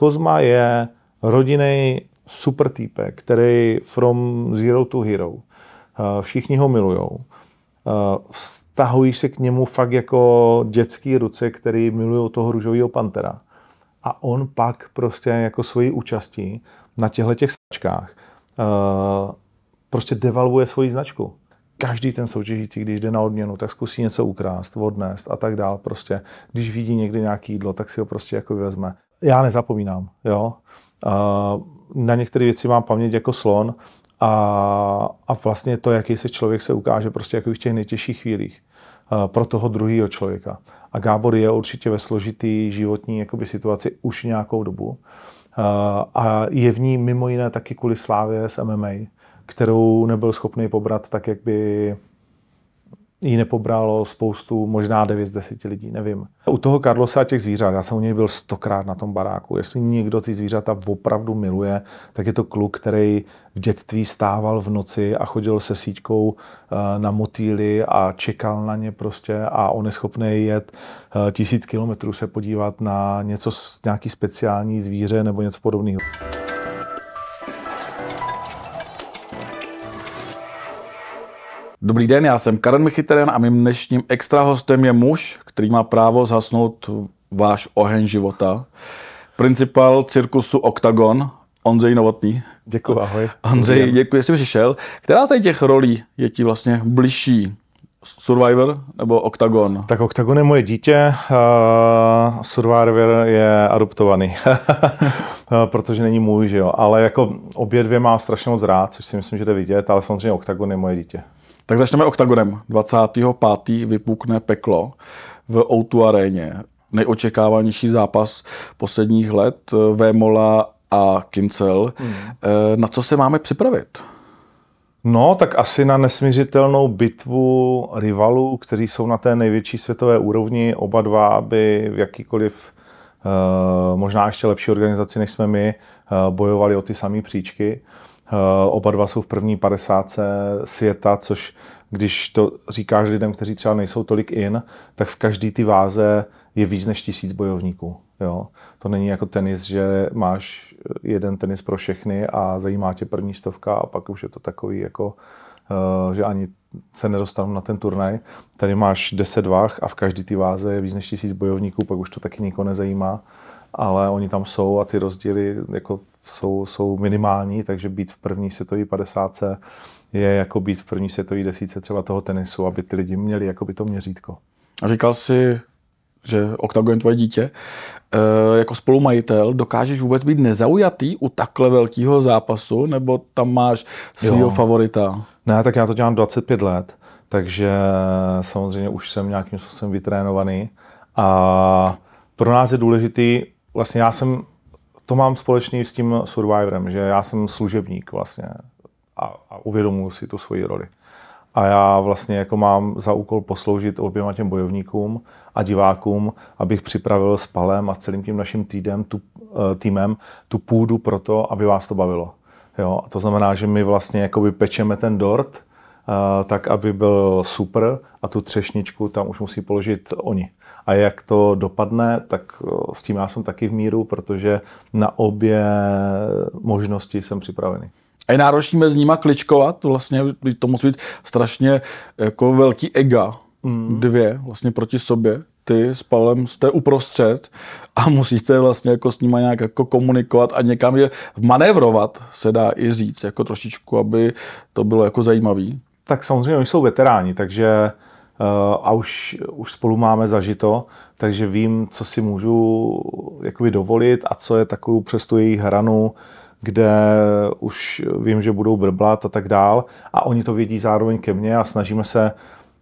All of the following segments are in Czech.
Kozma je rodinný super týpek, který from zero to hero. Eh, všichni ho milujou. Eh, vztahují se k němu fakt jako dětský ruce, který milují toho růžového pantera. A on pak prostě jako svojí účastí na těchto těch stačkách prostě devalvuje svoji značku každý ten soutěžící, když jde na odměnu, tak zkusí něco ukrást, odnést a tak dál. Prostě, když vidí někdy nějaký jídlo, tak si ho prostě jako vezme. Já nezapomínám, jo. Na některé věci mám paměť jako slon a, a vlastně to, jaký se člověk se ukáže prostě jako v těch nejtěžších chvílích pro toho druhého člověka. A Gábor je určitě ve složitý životní jakoby, situaci už nějakou dobu. A je v ní mimo jiné taky kvůli slávě s MMA kterou nebyl schopný pobrat tak, jak by ji nepobralo spoustu, možná 9 z 10 lidí, nevím. U toho Carlosa a těch zvířat, já jsem u něj byl stokrát na tom baráku. Jestli někdo ty zvířata opravdu miluje, tak je to kluk, který v dětství stával v noci a chodil se síťkou eh, na motýly a čekal na ně prostě a on je schopný jet eh, tisíc kilometrů se podívat na něco, nějaký speciální zvíře nebo něco podobného. Dobrý den, já jsem Karen Michyteren a mým dnešním extra hostem je muž, který má právo zhasnout váš oheň života. Principal cirkusu Octagon, Ondřej Novotný. Děkuji, ahoj. Ondřej, děkuji, že jsi přišel. Která z těch rolí je ti vlastně bližší? Survivor nebo Octagon? Tak Octagon je moje dítě, uh, Survivor je adoptovaný, protože není můj, že jo. Ale jako obě dvě mám strašně moc rád, což si myslím, že jde vidět, ale samozřejmě Octagon je moje dítě. Tak začneme OKTAGONem. 25. vypukne peklo v O2 aréně. Nejočekávanější zápas posledních let Vémola a Kincel. Hmm. Eh, na co se máme připravit? No, tak asi na nesmířitelnou bitvu rivalů, kteří jsou na té největší světové úrovni. Oba dva, aby v jakýkoliv eh, možná ještě lepší organizaci, než jsme my, eh, bojovali o ty samé příčky. Eh, oba dva jsou v první 50 světa, což když to říkáš lidem, kteří třeba nejsou tolik in, tak v každý ty váze je víc než tisíc bojovníků. Jo? To není jako tenis, že máš jeden tenis pro všechny a zajímá tě první stovka a pak už je to takový jako, eh, že ani se nedostanu na ten turnaj. Tady máš 10 váh a v každý ty váze je víc než tisíc bojovníků, pak už to taky nikoho nezajímá ale oni tam jsou a ty rozdíly jako jsou, jsou minimální, takže být v první světové 50 je jako být v první světové desíce třeba toho tenisu, aby ty lidi měli jako by to měřítko. A říkal jsi, že Octagon tvoje dítě. E, jako spolumajitel dokážeš vůbec být nezaujatý u takhle velkého zápasu, nebo tam máš svého favorita? Ne, tak já to dělám 25 let, takže samozřejmě už jsem nějakým způsobem vytrénovaný a pro nás je důležitý vlastně já jsem, to mám společný s tím Survivorem, že já jsem služebník vlastně a, a uvědomuji si tu svoji roli. A já vlastně jako mám za úkol posloužit oběma těm bojovníkům a divákům, abych připravil s Palem a celým tím naším týdem, tu, eh, týmem tu půdu pro to, aby vás to bavilo. Jo? A to znamená, že my vlastně jakoby pečeme ten dort, uh, tak, aby byl super a tu třešničku tam už musí položit oni. A jak to dopadne, tak s tím já jsem taky v míru, protože na obě možnosti jsem připravený. A je náročný mezi nimi kličkovat, vlastně to musí být strašně jako velký ega, mm. dvě vlastně proti sobě. Ty s Pavlem jste uprostřed a musíte vlastně jako s nimi nějak jako komunikovat a někam je manévrovat, se dá i říct, jako trošičku, aby to bylo jako zajímavý. Tak samozřejmě oni jsou veteráni, takže Eh, a už, už spolu máme zažito, takže vím, co si můžu jakoby dovolit a co je takovou přes tu jejich hranu, kde už vím, že budou brblat a tak dál. A oni to vědí zároveň ke mně a snažíme se,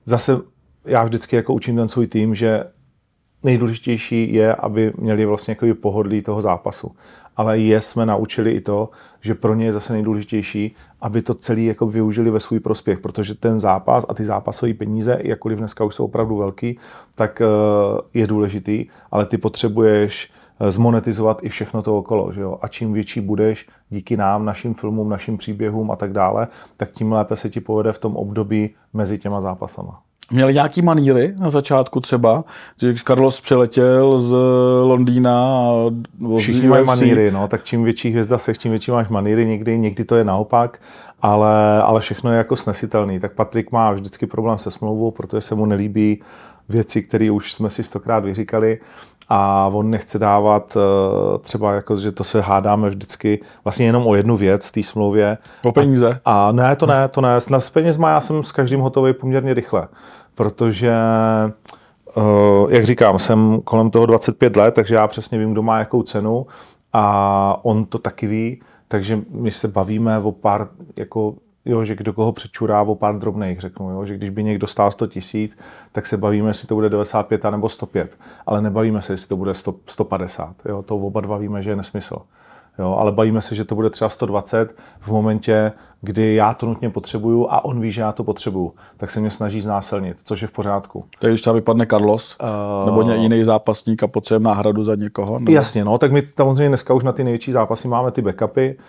zase já vždycky jako učím ten svůj tým, že nejdůležitější je, aby měli vlastně jako pohodlí toho zápasu. Ale je jsme naučili i to, že pro ně je zase nejdůležitější, aby to celý jako využili ve svůj prospěch, protože ten zápas a ty zápasové peníze, jakkoliv dneska už jsou opravdu velký, tak eh, je důležitý, ale ty potřebuješ eh, zmonetizovat i všechno to okolo. Že jo? A čím větší budeš díky nám, našim filmům, našim příběhům a tak dále, tak tím lépe se ti povede v tom období mezi těma zápasama. Měli nějaký maníry na začátku třeba, že Carlos přiletěl z Londýna a Všichni mají maníry, no, tak čím větší hvězda seš, tím větší máš maníry, někdy, někdy to je naopak, ale, ale všechno je jako snesitelný. Tak Patrik má vždycky problém se smlouvou, protože se mu nelíbí věci, které už jsme si stokrát vyříkali a on nechce dávat eh, třeba, jako, že to se hádáme vždycky vlastně jenom o jednu věc v té smlouvě. O peníze? A, a ne, to ne, to ne. S penězma já jsem s každým hotový poměrně rychle, protože Uh, jak říkám, jsem kolem toho 25 let, takže já přesně vím, kdo má jakou cenu a on to taky ví, takže my se bavíme o pár jako jo, že kdo koho přečurá o pár drobných, řeknu, jo, že když by někdo stál 100 tisíc, tak se bavíme, jestli to bude 95 nebo 105, ale nebavíme se, jestli to bude 100, 150, jo, to oba dva víme, že je nesmysl. Jo, ale bavíme se, že to bude třeba 120 v momentě, kdy já to nutně potřebuju a on ví, že já to potřebuju, tak se mě snaží znásilnit, což je v pořádku. Takže když třeba vypadne Carlos uh, nebo jiný zápasník a potřebujeme náhradu za někoho? Nebo... Jasně, no, tak my samozřejmě dneska už na ty největší zápasy máme ty backupy, Uh,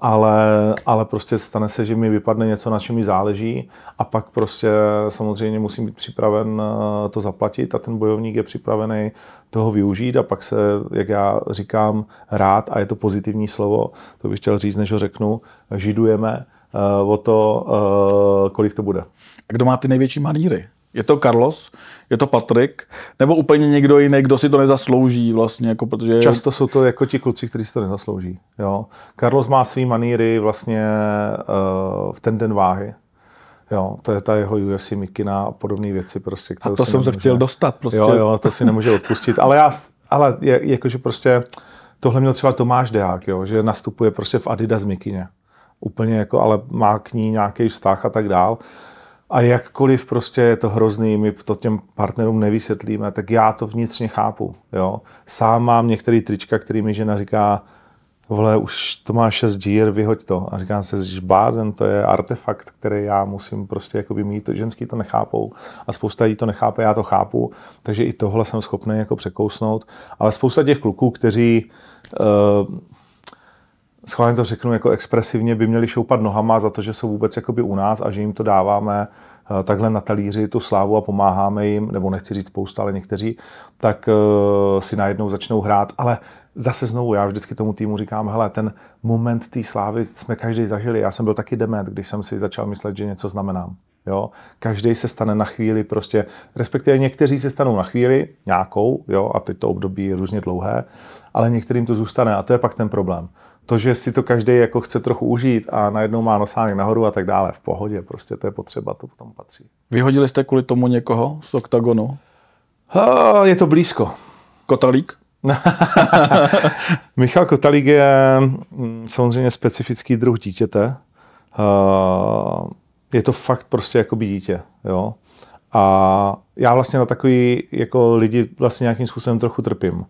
ale, ale prostě stane se, že mi vypadne něco, na čem mi záleží a pak prostě samozřejmě musím být připraven uh, to zaplatit a ten bojovník je připravený toho využít a pak se, jak já říkám, rád, a je to pozitivní slovo, to bych chtěl říct, než ho řeknu, židujeme uh, o to, kolik to bude. A kdo má ty největší maníry? Je to Carlos, je to Patrik, nebo úplně někdo jiný, kdo si to nezaslouží vlastně, jako protože... Často jsou to jako ti kluci, kteří si to nezaslouží, jo. Carlos má svý maníry vlastně uh, v ten den váhy, Jo, to je ta jeho UFC Mikina a podobné věci prostě. A to jsem nemůže, se chtěl dostat prostě. Jo, jo, to si nemůže odpustit. Ale já, ale je, jakože prostě tohle měl třeba Tomáš Deák, jo, že nastupuje prostě v Adidas Mikině. Úplně jako, ale má k ní nějaký vztah a tak dál. A jakkoliv prostě je to hrozný, my to těm partnerům nevysvětlíme, tak já to vnitřně chápu. Jo. Sám mám některý trička, který mi žena říká, vole, už to má šest dír, vyhoď to. A říkám se, že blázen, to je artefakt, který já musím prostě jakoby mít. Ženský to nechápou a spousta lidí to nechápe, já to chápu, takže i tohle jsem schopný jako překousnout. Ale spousta těch kluků, kteří uh, schválně to řeknu jako expresivně, by měli šoupat nohama za to, že jsou vůbec jakoby u nás a že jim to dáváme eh, takhle na talíři tu slávu a pomáháme jim, nebo nechci říct spousta, ale někteří, tak uh, si najednou začnou hrát, ale zase znovu, já vždycky tomu týmu říkám, hele, ten moment té slávy jsme každý zažili. Já jsem byl taky dement, když jsem si začal myslet, že něco znamenám. Jo? Každý se stane na chvíli prostě, respektive někteří se stanou na chvíli nějakou, jo, a teď to období je různě dlouhé, ale některým to zůstane a to je pak ten problém to, že si to každý jako chce trochu užít a najednou má nosánek nahoru a tak dále, v pohodě, prostě to je potřeba, to potom patří. Vyhodili jste kvůli tomu někoho z oktagonu? Ha, je to blízko. Kotalík? Michal Kotalík je mm, samozřejmě specifický druh dítěte. Je to fakt prostě jako by dítě. Jo? A já vlastně na takový jako lidi vlastně nějakým způsobem trochu trpím.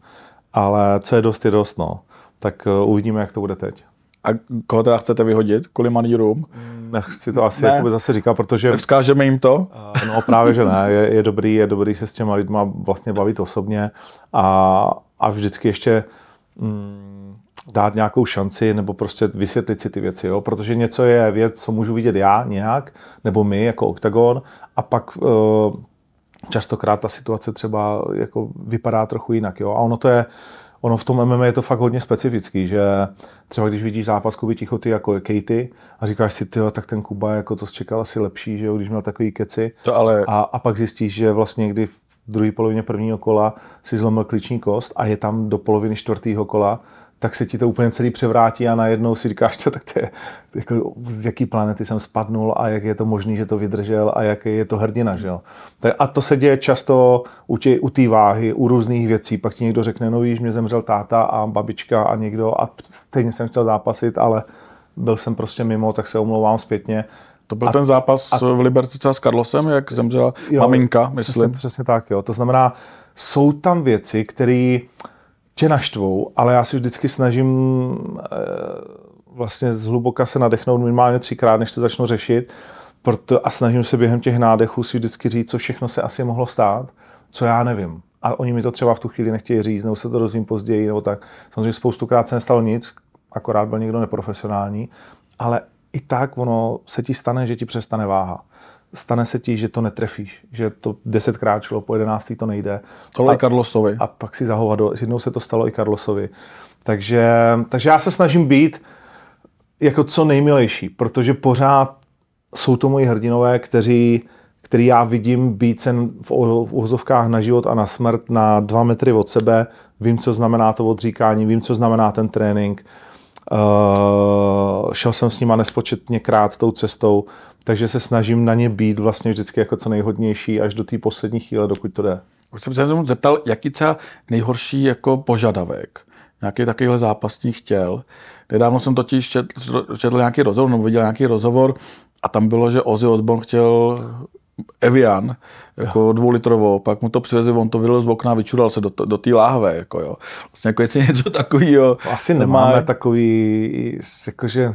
Ale co je dost, je dost. No tak eh, uvidíme, jak to bude teď. A koho teda chcete vyhodit? Kvůli manírům? Mm, nechci to asi ne. zase říkat, protože... Vzkážeme jim to? Eh, no právě, že ne. Je, je, dobrý, je dobrý se s těma lidma vlastně bavit osobně a, a vždycky ještě mm, dát nějakou šanci nebo prostě vysvětlit si ty věci, jo? protože něco je věc, co můžu vidět já nějak, nebo my jako OKTAGON a pak uh, častokrát ta situace třeba jako vypadá trochu jinak. Jo? A ono to je, ono v tom MMA je to fakt hodně specifický, že třeba když vidíš zápas Kuby Tichoty jako Katy a říkáš si, ty, tak ten Kuba jako to čekal asi lepší, že jo, když měl takový keci. To ale... a, a, pak zjistíš, že vlastně kdy v druhé polovině prvního kola si zlomil kliční kost a je tam do poloviny čtvrtého kola, tak se ti to úplně celý převrátí a najednou si říkáš, to, tak to je, jako, z jaký planety jsem spadnul a jak je to možné, že to vydržel a jaký je to hrdina. Že jo? A to se děje často u té u váhy, u různých věcí. Pak ti někdo řekne, no víš, mě zemřel táta a babička a někdo a stejně jsem chtěl zápasit, ale byl jsem prostě mimo, tak se omlouvám zpětně. To byl a, ten zápas a, v Liberci s Carlosem, jak zemřela jo, maminka, myslím. Přesně, přesně tak, jo. To znamená, jsou tam věci, které tě naštvou, ale já si vždycky snažím e, vlastně zhluboka se nadechnout minimálně třikrát, než to začnu řešit. Proto, a snažím se během těch nádechů si vždycky říct, co všechno se asi mohlo stát, co já nevím. A oni mi to třeba v tu chvíli nechtějí říct, nebo se to dozvím později, nebo tak. Samozřejmě spoustukrát se nestalo nic, akorát byl někdo neprofesionální, ale i tak ono se ti stane, že ti přestane váha. Stane se ti, že to netrefíš, že to desetkrát šlo, po jedenáctý to nejde. Tohle i Carlosovi. A pak si zahovado, jednou se to stalo i Carlosovi. Takže, takže já se snažím být jako co nejmilejší, protože pořád jsou to moji hrdinové, kteří, který já vidím být sen v, v uhozovkách na život a na smrt na dva metry od sebe. Vím, co znamená to odříkání, vím, co znamená ten trénink. Uh, šel jsem s nima nespočetněkrát tou cestou, takže se snažím na ně být vlastně vždycky jako co nejhodnější až do té poslední chvíle, dokud to jde. Už jsem se zeptal, jaký třeba nejhorší jako požadavek nějaký takovýhle zápasník chtěl. Nedávno jsem totiž četl, četl nějaký rozhovor, nebo viděl nějaký rozhovor a tam bylo, že Ozzy Osbourne chtěl Evian, jako dvoulitrovou, pak mu to přivezli, on to vylil z okna a vyčural se do, do té láhve, jako jo. Vlastně jako jestli něco takového. Asi nemáme má... takový, jakože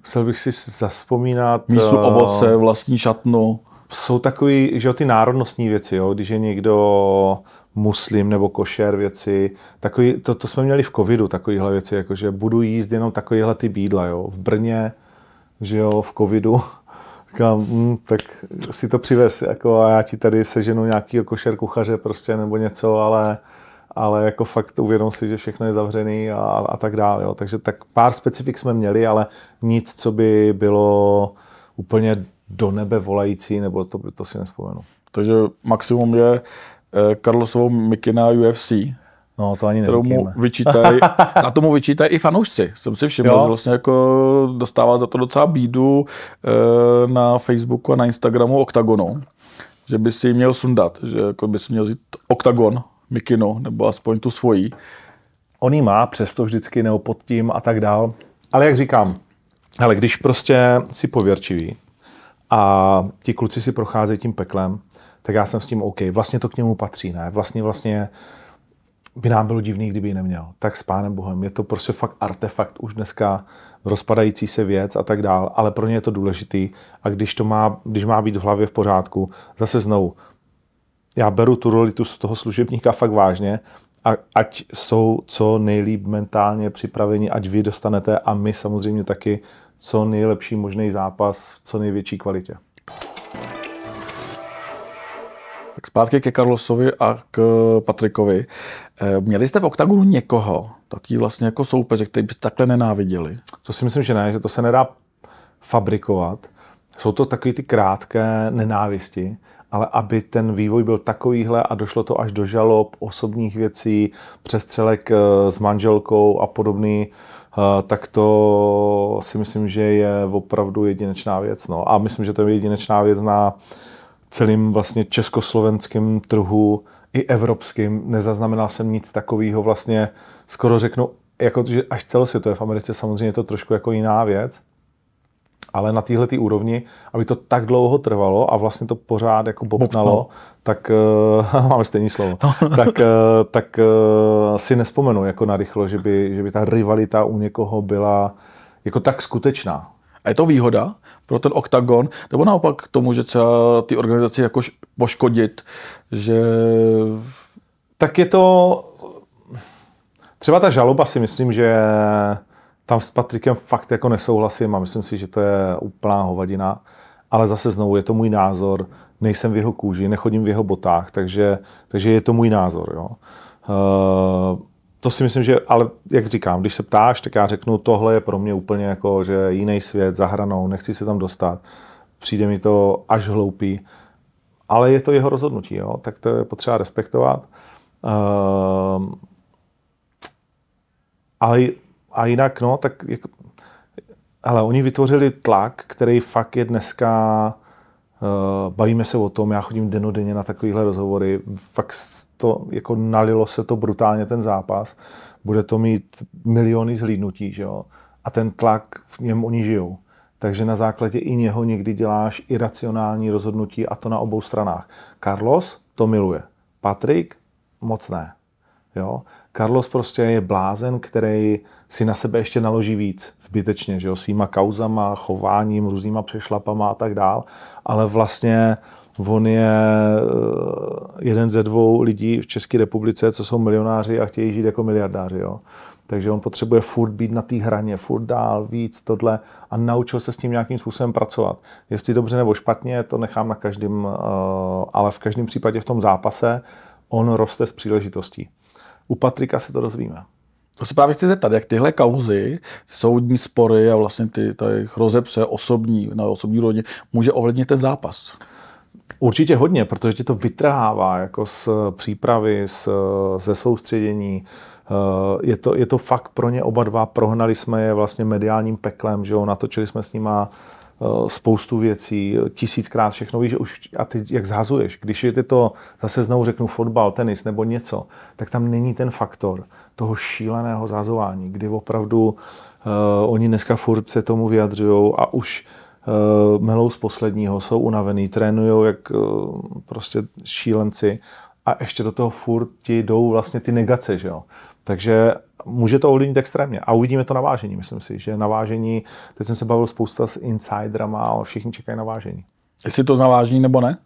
musel bych si zaspomínat. Mísu uh, ovoce, vlastní šatnu. Jsou takový, že jo, ty národnostní věci, jo, když je někdo muslim nebo košer věci. Takový, to, to jsme měli v covidu, takovéhle věci, jako že budu jíst jenom takovéhle ty bídla, jo. V Brně, že jo, v covidu. Říkám, hm, tak si to přivez, jako a já ti tady seženu nějaký košer kuchaře prostě nebo něco, ale, ale jako fakt uvědom si, že všechno je zavřený a, a tak dále. Jo. Takže tak pár specifik jsme měli, ale nic, co by bylo úplně do nebe volající, nebo to, to si nespomenu. Takže maximum je Eh, Carlosovou Mickey na UFC. No, to ani kterou mu vyčítají, na tomu vyčítají i fanoušci. Jsem si všiml, jo. že vlastně jako dostává za to docela bídu eh, na Facebooku a na Instagramu Octagonu, že by si měl sundat, že jako by si měl vzít Octagon, Mikino, nebo aspoň tu svojí. On jí má přesto vždycky nebo pod tím a tak dál. Ale jak říkám, ale když prostě si pověrčivý a ti kluci si procházejí tím peklem, tak já jsem s tím OK. Vlastně to k němu patří, ne? Vlastně, vlastně by nám bylo divný, kdyby ji neměl. Tak s pánem Bohem. Je to prostě fakt artefakt už dneska, rozpadající se věc a tak dál, ale pro ně je to důležitý a když to má, když má být v hlavě v pořádku, zase znovu, já beru tu roli tu z toho služebníka fakt vážně a ať jsou co nejlíp mentálně připraveni, ať vy dostanete a my samozřejmě taky co nejlepší možný zápas v co největší kvalitě. Tak zpátky ke Carlosovi a k Patrikovi. Eh, měli jste v OKTAGONu někoho, taký vlastně jako soupeře, který by takhle nenáviděli? To si myslím, že ne, že to se nedá fabrikovat. Jsou to takové ty krátké nenávisti, ale aby ten vývoj byl takovýhle a došlo to až do žalob, osobních věcí, přestřelek eh, s manželkou a podobný, eh, tak to si myslím, že je opravdu jedinečná věc. No. A myslím, že to je jedinečná věc na celým vlastně československém trhu i evropským. Nezaznamenal jsem nic takového vlastně, skoro řeknu, jako, že až celosvětové. V Americe samozřejmě je to trošku jako jiná věc, ale na téhle úrovni, aby to tak dlouho trvalo a vlastně to pořád jako bobtnalo, tak uh, máme stejný slovo, tak, uh, tak uh, si nespomenu jako narychlo, že by, že by ta rivalita u někoho byla jako tak skutečná. A je to výhoda pro ten oktagon, nebo naopak k tomu, že třeba ty organizaci jako poškodit, že... Tak je to... Třeba ta žaloba si myslím, že tam s Patrikem fakt jako nesouhlasím a myslím si, že to je úplná hovadina. Ale zase znovu je to můj názor, nejsem v jeho kůži, nechodím v jeho botách, takže, takže je to můj názor. Jo. Uh, to si myslím, že, ale jak říkám, když se ptáš, tak já řeknu, tohle je pro mě úplně jako, že jiný svět, za hranou, nechci se tam dostat. Přijde mi to až hloupý. Ale je to jeho rozhodnutí, jo? tak to je potřeba respektovat. Uh, ale a jinak, no, tak jako, ale oni vytvořili tlak, který fakt je dneska bavíme se o tom, já chodím denodenně na takovéhle rozhovory, fakt to, jako nalilo se to brutálně ten zápas, bude to mít miliony zhlídnutí, že jo? a ten tlak v něm oni žijou. Takže na základě i něho někdy děláš iracionální rozhodnutí a to na obou stranách. Carlos to miluje, Patrik moc ne. Jo? Carlos prostě je blázen, který si na sebe ještě naloží víc zbytečně, že jo? svýma kauzama, chováním, různýma přešlapama a tak dál, ale vlastně on je eh, jeden ze dvou lidí v České republice, co jsou milionáři a chtějí žít jako miliardáři. Jo? Takže on potřebuje furt být na té hraně, furt dál, víc, tohle a naučil se s tím nějakým způsobem pracovat. Jestli dobře nebo špatně, to nechám na každém, eh, ale v každém případě v tom zápase on roste z příležitostí. U Patrika se to dozvíme. To se právě chci zeptat, jak tyhle kauzy, soudní spory a vlastně ty, ty rozepře osobní, na osobní rodině, může ovlivnit ten zápas? Určitě hodně, protože tě to vytrhává jako z přípravy, z, ze soustředění. Eh, je to, je to fakt pro ně oba dva, prohnali jsme je vlastně mediálním peklem, že jo, natočili jsme s nima spoustu věcí, tisíckrát všechno, víš, už, a ty jak zhazuješ, když je to, zase znovu řeknu, fotbal, tenis nebo něco, tak tam není ten faktor toho šíleného zhazování, kdy opravdu uh, oni dneska furt se tomu vyjadřují a už uh, melou z posledního, jsou unavený, trénují jak uh, prostě šílenci a ještě do toho furt ti jdou vlastně ty negace, že jo. Takže může to ovlivnit extrémně. A uvidíme to na vážení, myslím si, že na vážení, teď jsem se bavil spousta s insiderama, ale všichni čekají na vážení. Jestli to naváží nebo ne?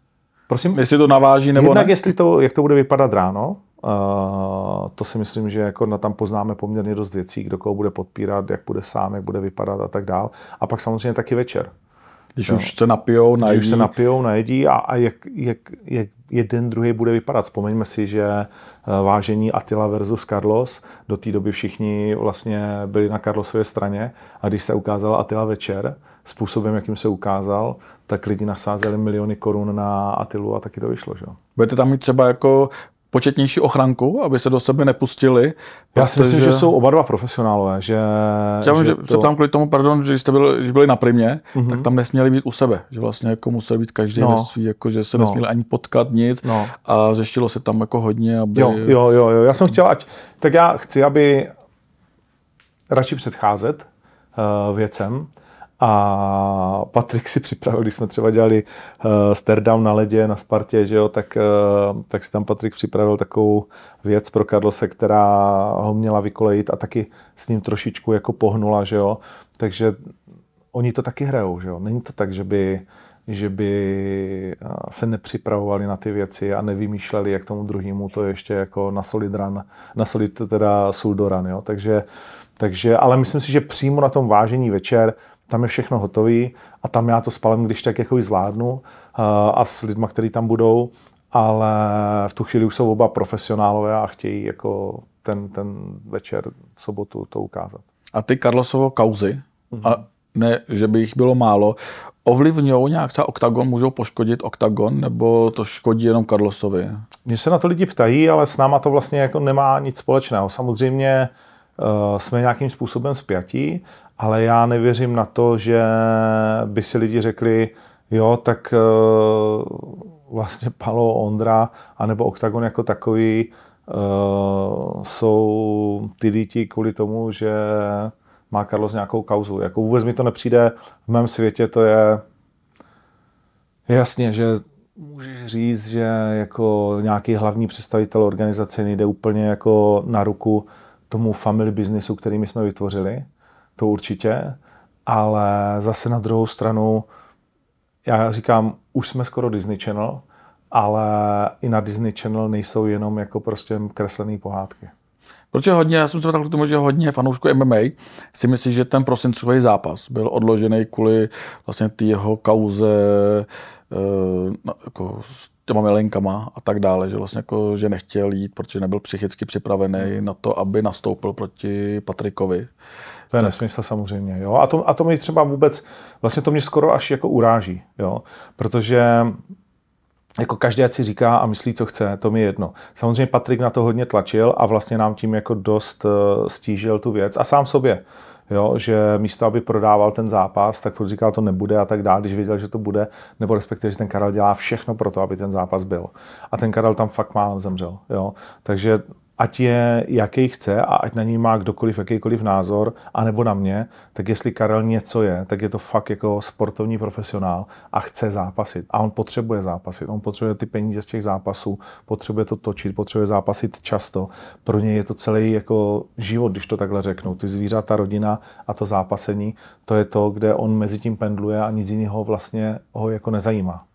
Prosím? Jestli to naváží nebo Jednak ne? jestli to, jak to bude vypadat ráno, uh, to si myslím, že jako na tam poznáme poměrně dost věcí, kdo koho bude podpírat, jak bude sám, jak bude vypadat a tak dál. A pak samozřejmě taky večer. Když jo. už se napijou, najedí. Když už se napijou, najedí a, a jak, jak, jak jeden druhý bude vypadat. Vzpomeňme si, že eh, vážení Attila versus Carlos, do té doby všichni vlastně byli na Carlosově straně a když se ukázal Attila večer, způsobem, jakým se ukázal, tak lidi nasázeli miliony korun na Atilu a taky to vyšlo. Že? Budete tam mít třeba jako početnější ochranku, aby se do sebe nepustili. Já si myslím, že jsou oba dva profesionálové. Že, Já že, to... se tam kvůli tomu, pardon, že jste byli, že byli na primě, mm-hmm. tak tam nesměli být u sebe. Že vlastně jako musel být každý no. svý, jako že se no. nesměli ani potkat nic no. a řešilo se tam jako hodně. Aby... Jo, jo, jo, jo. Já jsem chtěl, ať, tak já chci, aby radši předcházet uh, věcem, a Patrik si připravil, když jsme třeba dělali uh, down na ledě na Spartě, že jo, tak, uh, tak si tam Patrik připravil takovou věc pro Karlose, která ho měla vykolejit a taky s ním trošičku jako pohnula, že jo. Takže oni to taky hrajou, že jo. Není to tak, že by, že by eh, se nepřipravovali na ty věci a nevymýšleli, jak tomu druhému to ještě jako nasolit ran, nasolit teda suldoran, jo. Takže, takže, ale myslím si, že přímo na tom vážení večer tam je všechno hotové a tam já to spalem, když tak jako zvládnu a s lidma, kteří tam budou, ale v tu chvíli už jsou oba profesionálové a chtějí jako ten, ten večer v sobotu to ukázat. A ty Carlosovo kauzy, mm-hmm. a ne, že by jich bylo málo, ovlivňují nějak třeba OKTAGON, můžou poškodit OKTAGON, nebo to škodí jenom Carlosovi? Mně se na to lidi ptají, ale s náma to vlastně jako nemá nic společného. Samozřejmě jsme nějakým způsobem spjatí, ale já nevěřím na to, že by si lidi řekli, jo, tak uh, vlastně Palo, Ondra, anebo Octagon jako takový uh, jsou ty lidi kvůli tomu, že má Carlos nějakou kauzu. Jako vůbec mi to nepřijde, v mém světě to je jasně, že můžeš říct, že jako nějaký hlavní představitel organizace nejde úplně jako na ruku tomu family businessu, který my jsme vytvořili to určitě, ale zase na druhou stranu, já říkám, už jsme skoro Disney Channel, ale i na Disney Channel nejsou jenom jako prostě kreslené pohádky. Protože hodně, já jsem se ptal k tomu, že hodně fanoušků MMA si myslí, že ten prosincový zápas byl odložený kvůli vlastně té jeho kauze eh, no, jako s těma milenkama a tak dále, že vlastně jako, že nechtěl jít, protože nebyl psychicky připravený na to, aby nastoupil proti Patrikovi. To je nesmysl samozřejmě. Jo? A, to, a to mi třeba vůbec, vlastně to mě skoro až jako uráží, jo? protože jako každý si říká a myslí, co chce, to mi je jedno. Samozřejmě Patrik na to hodně tlačil a vlastně nám tím jako dost eh, stížil tu věc a sám sobě. Jo, že místo, aby prodával ten zápas, tak furt říkal, to nebude a tak dále, když viděl, že to bude, nebo respektive, že ten Karel dělá všechno pro to, aby ten zápas byl. A ten Karel tam fakt málem zemřel. Jo. Takže ať je jaký chce a ať na ní má kdokoliv jakýkoliv názor, anebo na mě, tak jestli Karel něco je, tak je to fakt jako sportovní profesionál a chce zápasit. A on potřebuje zápasit. On potřebuje ty peníze z těch zápasů, potřebuje to točit, potřebuje zápasit často. Pro něj je to celý jako život, když to takhle řeknu. Ty zvířata, rodina a to zápasení, to je to, kde on mezi tím pendluje a nic jiného vlastně ho jako nezajímá.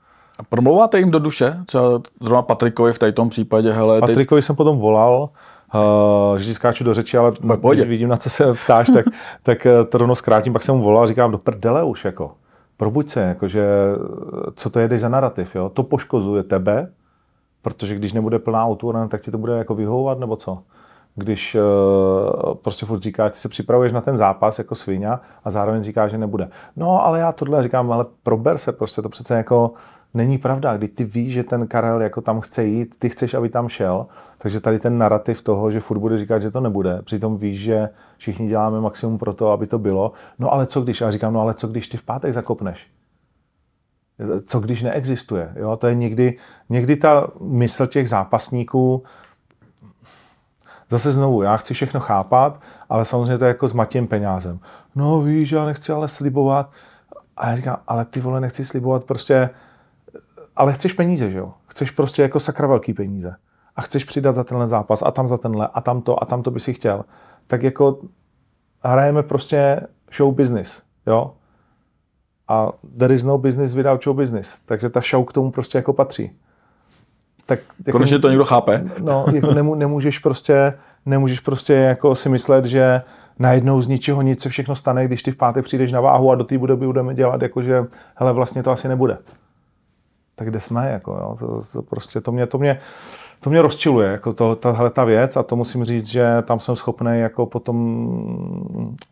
Promlouváte jim do duše? Třeba zrovna Patrikovi v tom případě, hele... Patrikovi teď... jsem potom volal, uh, že ti skáču do řeči, ale když vidím, na co se ptáš, tak, tak eh, to rovno zkrátím, pak jsem mu volal a říkám, do prdele už, jako. Probuď se, jakože, co to jedeš za narrativ, jo? To poškozuje tebe, protože když nebude plná autura, tak ti to bude jako vyhovovat, nebo co? Když uh, prostě furt říká, ty se připravuješ na ten zápas jako svině a zároveň říká, že nebude. No, ale já tohle říkám, ale prober se prostě, to přece jako není pravda, kdy ty víš, že ten Karel jako tam chce jít, ty chceš, aby tam šel, takže tady ten narrativ toho, že furt bude říkat, že to nebude, přitom víš, že všichni děláme maximum pro to, aby to bylo, no ale co když, já říkám, no ale co když ty v pátek zakopneš? Co když neexistuje? Jo? To je někdy, někdy ta mysl těch zápasníků, zase znovu, já chci všechno chápat, ale samozřejmě to je jako s Matějem penězem. No víš, já nechci ale slibovat. A já říkám, ale ty vole, nechci slibovat prostě ale chceš peníze, že jo? Chceš prostě jako sakra velký peníze. A chceš přidat za tenhle zápas a tam za tenhle a tam to a tam to by si chtěl. Tak jako hrajeme prostě show business, jo? A there is no business without show business. Takže ta show k tomu prostě jako patří. Tak jako, Konečně to někdo chápe. No, jako nemů, nemůžeš prostě, nemůžeš prostě jako si myslet, že najednou z ničeho nic se všechno stane, když ty v pátek přijdeš na váhu a do té budeme budeme dělat, jakože hele, vlastně to asi nebude tak kde jsme, jako, jo, to, to, prostě to mě, to mě, to mě rozčiluje, jako to, tahle ta věc a to musím říct, že tam jsem schopný jako potom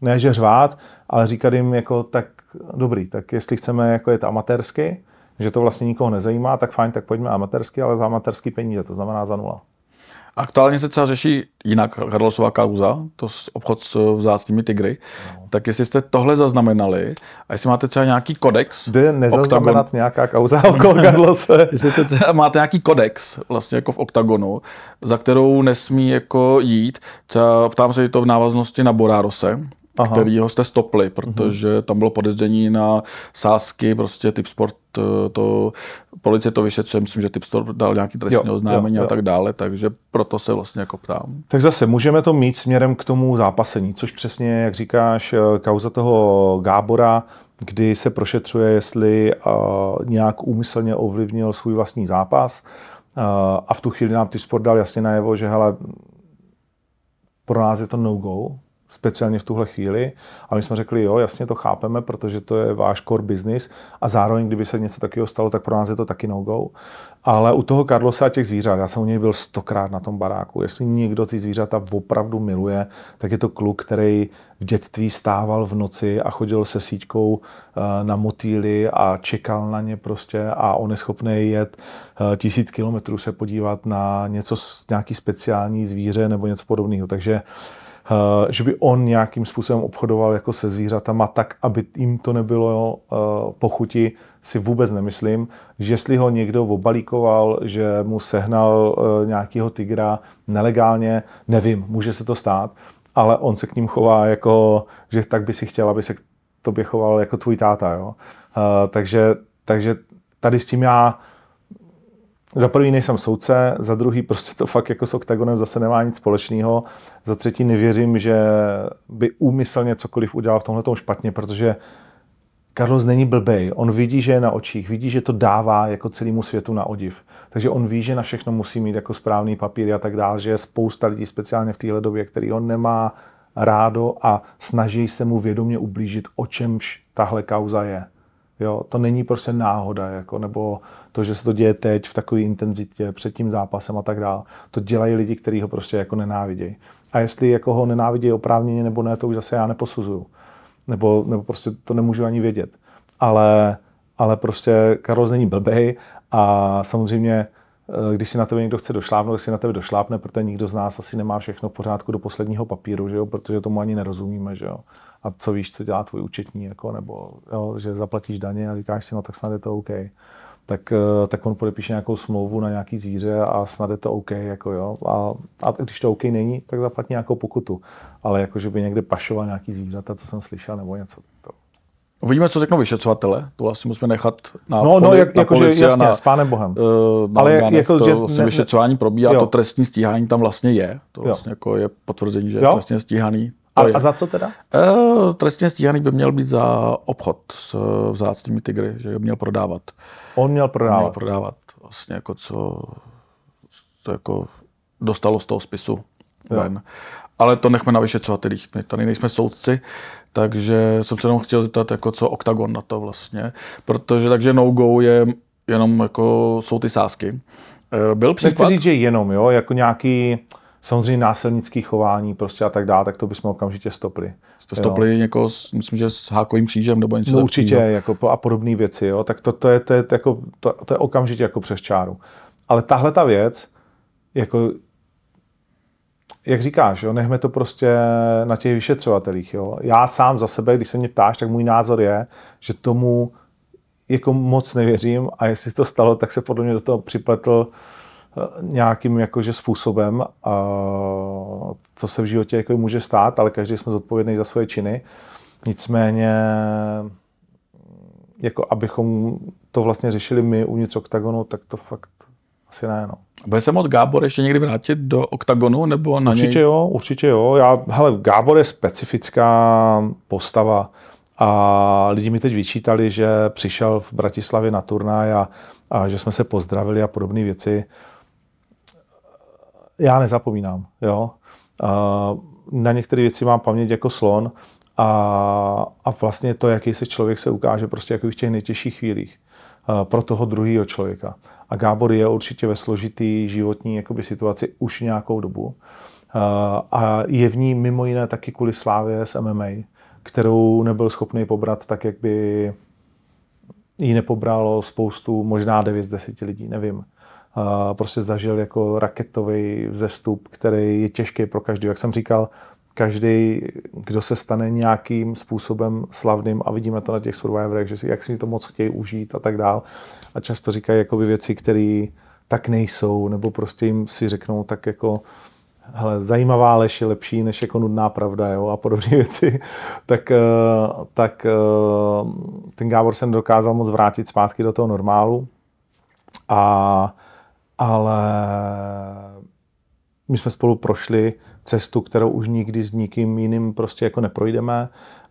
ne že řvát, ale říkat jim jako tak dobrý, tak jestli chceme jako jet amatérsky, že to vlastně nikoho nezajímá, tak fajn, tak pojďme amatérsky, ale za amatérský peníze, to znamená za nula. Aktuálně se třeba řeší jinak Karlosová kauza, to obchod s vzácnými tygry. No. Tak jestli jste tohle zaznamenali a jestli máte třeba nějaký kodex. Jde nezaznamenat Octagon, nějaká kauza okolo Karlose. jestli jste třeba, máte nějaký kodex vlastně jako v oktagonu, za kterou nesmí jako jít. Třeba ptám se to v návaznosti na Borárose, Aha. kterýho jste stopli, protože uh-huh. tam bylo podezření na sásky, prostě typ sport, eh, to, policie to vyšetřuje, myslím, že typ sport dal nějaký trestní jo, oznámení jo, jo. a tak dále, takže proto se vlastně jako ptám. Tak zase můžeme to mít směrem k tomu zápasení, což přesně, jak říkáš, eh, kauza toho Gábora, kdy se prošetřuje, jestli uh, nějak úmyslně ovlivnil svůj vlastní zápas uh, a v tu chvíli nám ty sport dal jasně najevo, že hele, pro nás je to no-go, speciálně v tuhle chvíli. A my jsme řekli, jo, jasně to chápeme, protože to je váš core business a zároveň, kdyby se něco takového stalo, tak pro nás je to taky no-go. Ale u toho Carlosa a těch zvířat, já jsem u něj byl stokrát na tom baráku. Jestli někdo ty zvířata opravdu miluje, tak je to kluk, který v dětství stával v noci a chodil se síťkou eh, na motýly a čekal na ně prostě a on je schopný jet eh, tisíc kilometrů se podívat na něco, nějaký speciální zvíře nebo něco podobného. Takže Eh, že by on nějakým způsobem obchodoval jako se zvířatama tak, aby jim to nebylo eh, pochuti, si vůbec nemyslím. Že jestli ho někdo obalíkoval, že mu sehnal eh, nějakého tygra nelegálně, nevím, může se to stát, ale on se k ním chová jako, že tak by si chtěl, aby se k tobě choval jako tvůj táta. Jo? Takže, takže tady s tím já za prvý nejsem soudce, za druhý prostě to fakt jako s OKTAGONem zase nemá nic společného, za třetí nevěřím, že by úmyslně cokoliv udělal v tomhle špatně, protože Carlos není blbej, on vidí, že je na očích, vidí, že to dává jako celému světu na odiv. Takže on ví, že na všechno musí mít jako správný papír a tak dále, že je spousta lidí, speciálně v téhle době, který on nemá rádo a snaží se mu vědomě ublížit, o čemž tahle kauza je. Jo, to není prostě náhoda, jako, nebo to, že se to děje teď v takové intenzitě, před tím zápasem a tak dále. To dělají lidi, kteří ho prostě jako nenávidějí. A jestli jako ho nenávidějí oprávněně nebo ne, to už zase já neposuzuju. Nebo, nebo prostě to nemůžu ani vědět. Ale, ale prostě Carlos není blbej a samozřejmě eh, když si na tebe někdo chce došlápnout, tak si na tebe došlápne, protože nikdo z nás asi nemá všechno v pořádku do posledního papíru, že jo? protože tomu ani nerozumíme. Že jo? A co víš, co dělá tvůj účetní, jako, nebo jo, že zaplatíš daně a říkáš si, no tak snad je to OK tak, eh, tak on podepíše nějakou smlouvu na nějaký zvíře a snad je to OK. Jako jo. A, a když to OK není, tak zaplatí nějakou pokutu. Ale jako, že by někde pašoval nějaký zvířata, co jsem slyšel, nebo něco. To... Uvidíme, co řeknou vyšetřovatele. To vlastně musíme nechat na No, no jak, jako, že jasně, na, s pánem Bohem. Uh, na Ale orgánech, jako, to že vlastně ne, vyšetřování probíhá, jo. to trestní stíhání tam vlastně je. To vlastně jako je potvrzení, že jo. je trestně stíhaný. A, a za co teda? Uh, trestně stíhaný by měl být za obchod s vzácnými tygry, že je měl prodávat. On měl prodávat. Měl prodávat vlastně jako co, co jako dostalo z toho spisu ven. Ale to nechme na vyšetřovatelích. My tady nejsme soudci, takže jsem se jenom chtěl zeptat, jako co OKTAGON na to vlastně. Protože takže no-go je jenom jako jsou ty sázky. Eh, byl případ... Nechci říct, že jenom, jo, jako nějaký samozřejmě násilnický chování prostě a tak dále, tak to bychom okamžitě stopli. Jste stopli někoho, s, myslím, že s hákovým křížem nebo něco no, určitě, jako, a podobné věci, jo, tak to, to, je, to, je, to, jako, to, to je okamžitě jako přes čáru. Ale tahle ta věc, jako jak říkáš, jo, nechme to prostě na těch vyšetřovatelích. Jo. Já sám za sebe, když se mě ptáš, tak můj názor je, že tomu jako moc nevěřím a jestli to stalo, tak se podle mě do toho připletl eh, nějakým jakože způsobem, a co se v životě jako může stát, ale každý jsme zodpovědný za svoje činy. Nicméně, jako abychom to vlastně řešili my uvnitř oktagonu, tak to fakt asi ne. No. Bude se moc Gábor ještě někdy vrátit do oktagonu? Nebo na určitě něj? jo, určitě jo. Já, hele, Gábor je specifická postava a lidi mi teď vyčítali, že přišel v Bratislavě na turnaj a, a že jsme se pozdravili a podobné věci. Já nezapomínám, jo. Na některé věci mám paměť jako slon a, a vlastně to, jaký se člověk se ukáže prostě jako v těch nejtěžších chvílích pro toho druhého člověka. A Gábor je určitě ve složitý životní jakoby, situaci už nějakou dobu. A je v ní mimo jiné taky kvůli slávě s MMA, kterou nebyl schopný pobrat tak, jak by ji nepobralo spoustu, možná 9 z 10 lidí, nevím. Prostě zažil jako raketový vzestup, který je těžký pro každý. Jak jsem říkal, každý, kdo se stane nějakým způsobem slavným a vidíme to na těch survivorech, že si, jak si to moc chtějí užít a tak dál. A často říkají jakoby věci, které tak nejsou, nebo prostě jim si řeknou tak jako hele, zajímavá lež je lepší než jako nudná pravda jo, a podobné věci, tak, eh, tak eh, ten Gábor se dokázal moc vrátit zpátky do toho normálu. A, ale my jsme spolu prošli cestu, kterou už nikdy s nikým jiným prostě jako neprojdeme.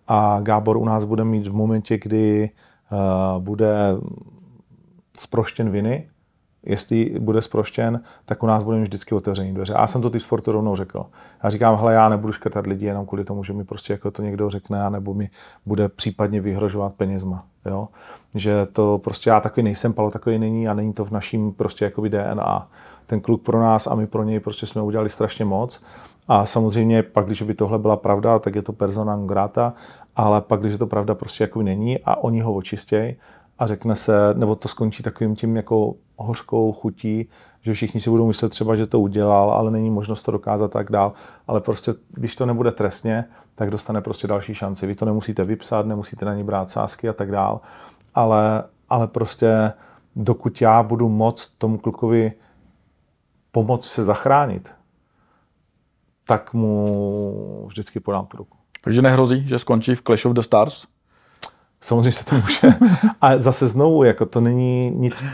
A Gábor u nás bude mít v momentě, kdy uh, bude sproštěn viny, jestli bude sproštěn, tak u nás bude vždycky otevřený dveře. A já jsem to ty sportu rovnou řekl. Já říkám, hele, já nebudu škrtat lidi jenom kvůli tomu, že mi prostě jako to někdo řekne, nebo mi bude případně vyhrožovat penězma. Jo? Že to prostě já takový nejsem, Palo takový není a není to v naším prostě jakoby DNA. Ten kluk pro nás a my pro něj prostě jsme udělali strašně moc. A samozřejmě pak, když by tohle byla pravda, tak je to persona grata, ale pak, když to pravda prostě jako není a oni ho očistějí a řekne se, nebo to skončí takovým tím jako hořkou chutí, že všichni si budou myslet třeba, že to udělal, ale není možnost to dokázat tak dál. Ale prostě, když to nebude trestně, tak dostane prostě další šanci. Vy to nemusíte vypsat, nemusíte na ní brát sázky a tak dál, ale, ale prostě dokud já budu moc tomu klukovi pomoct se zachránit, tak mu vždycky podám tu ruku. Takže nehrozí, že skončí v Clash of the Stars? Samozřejmě se to může. A zase znovu, jako to není nic,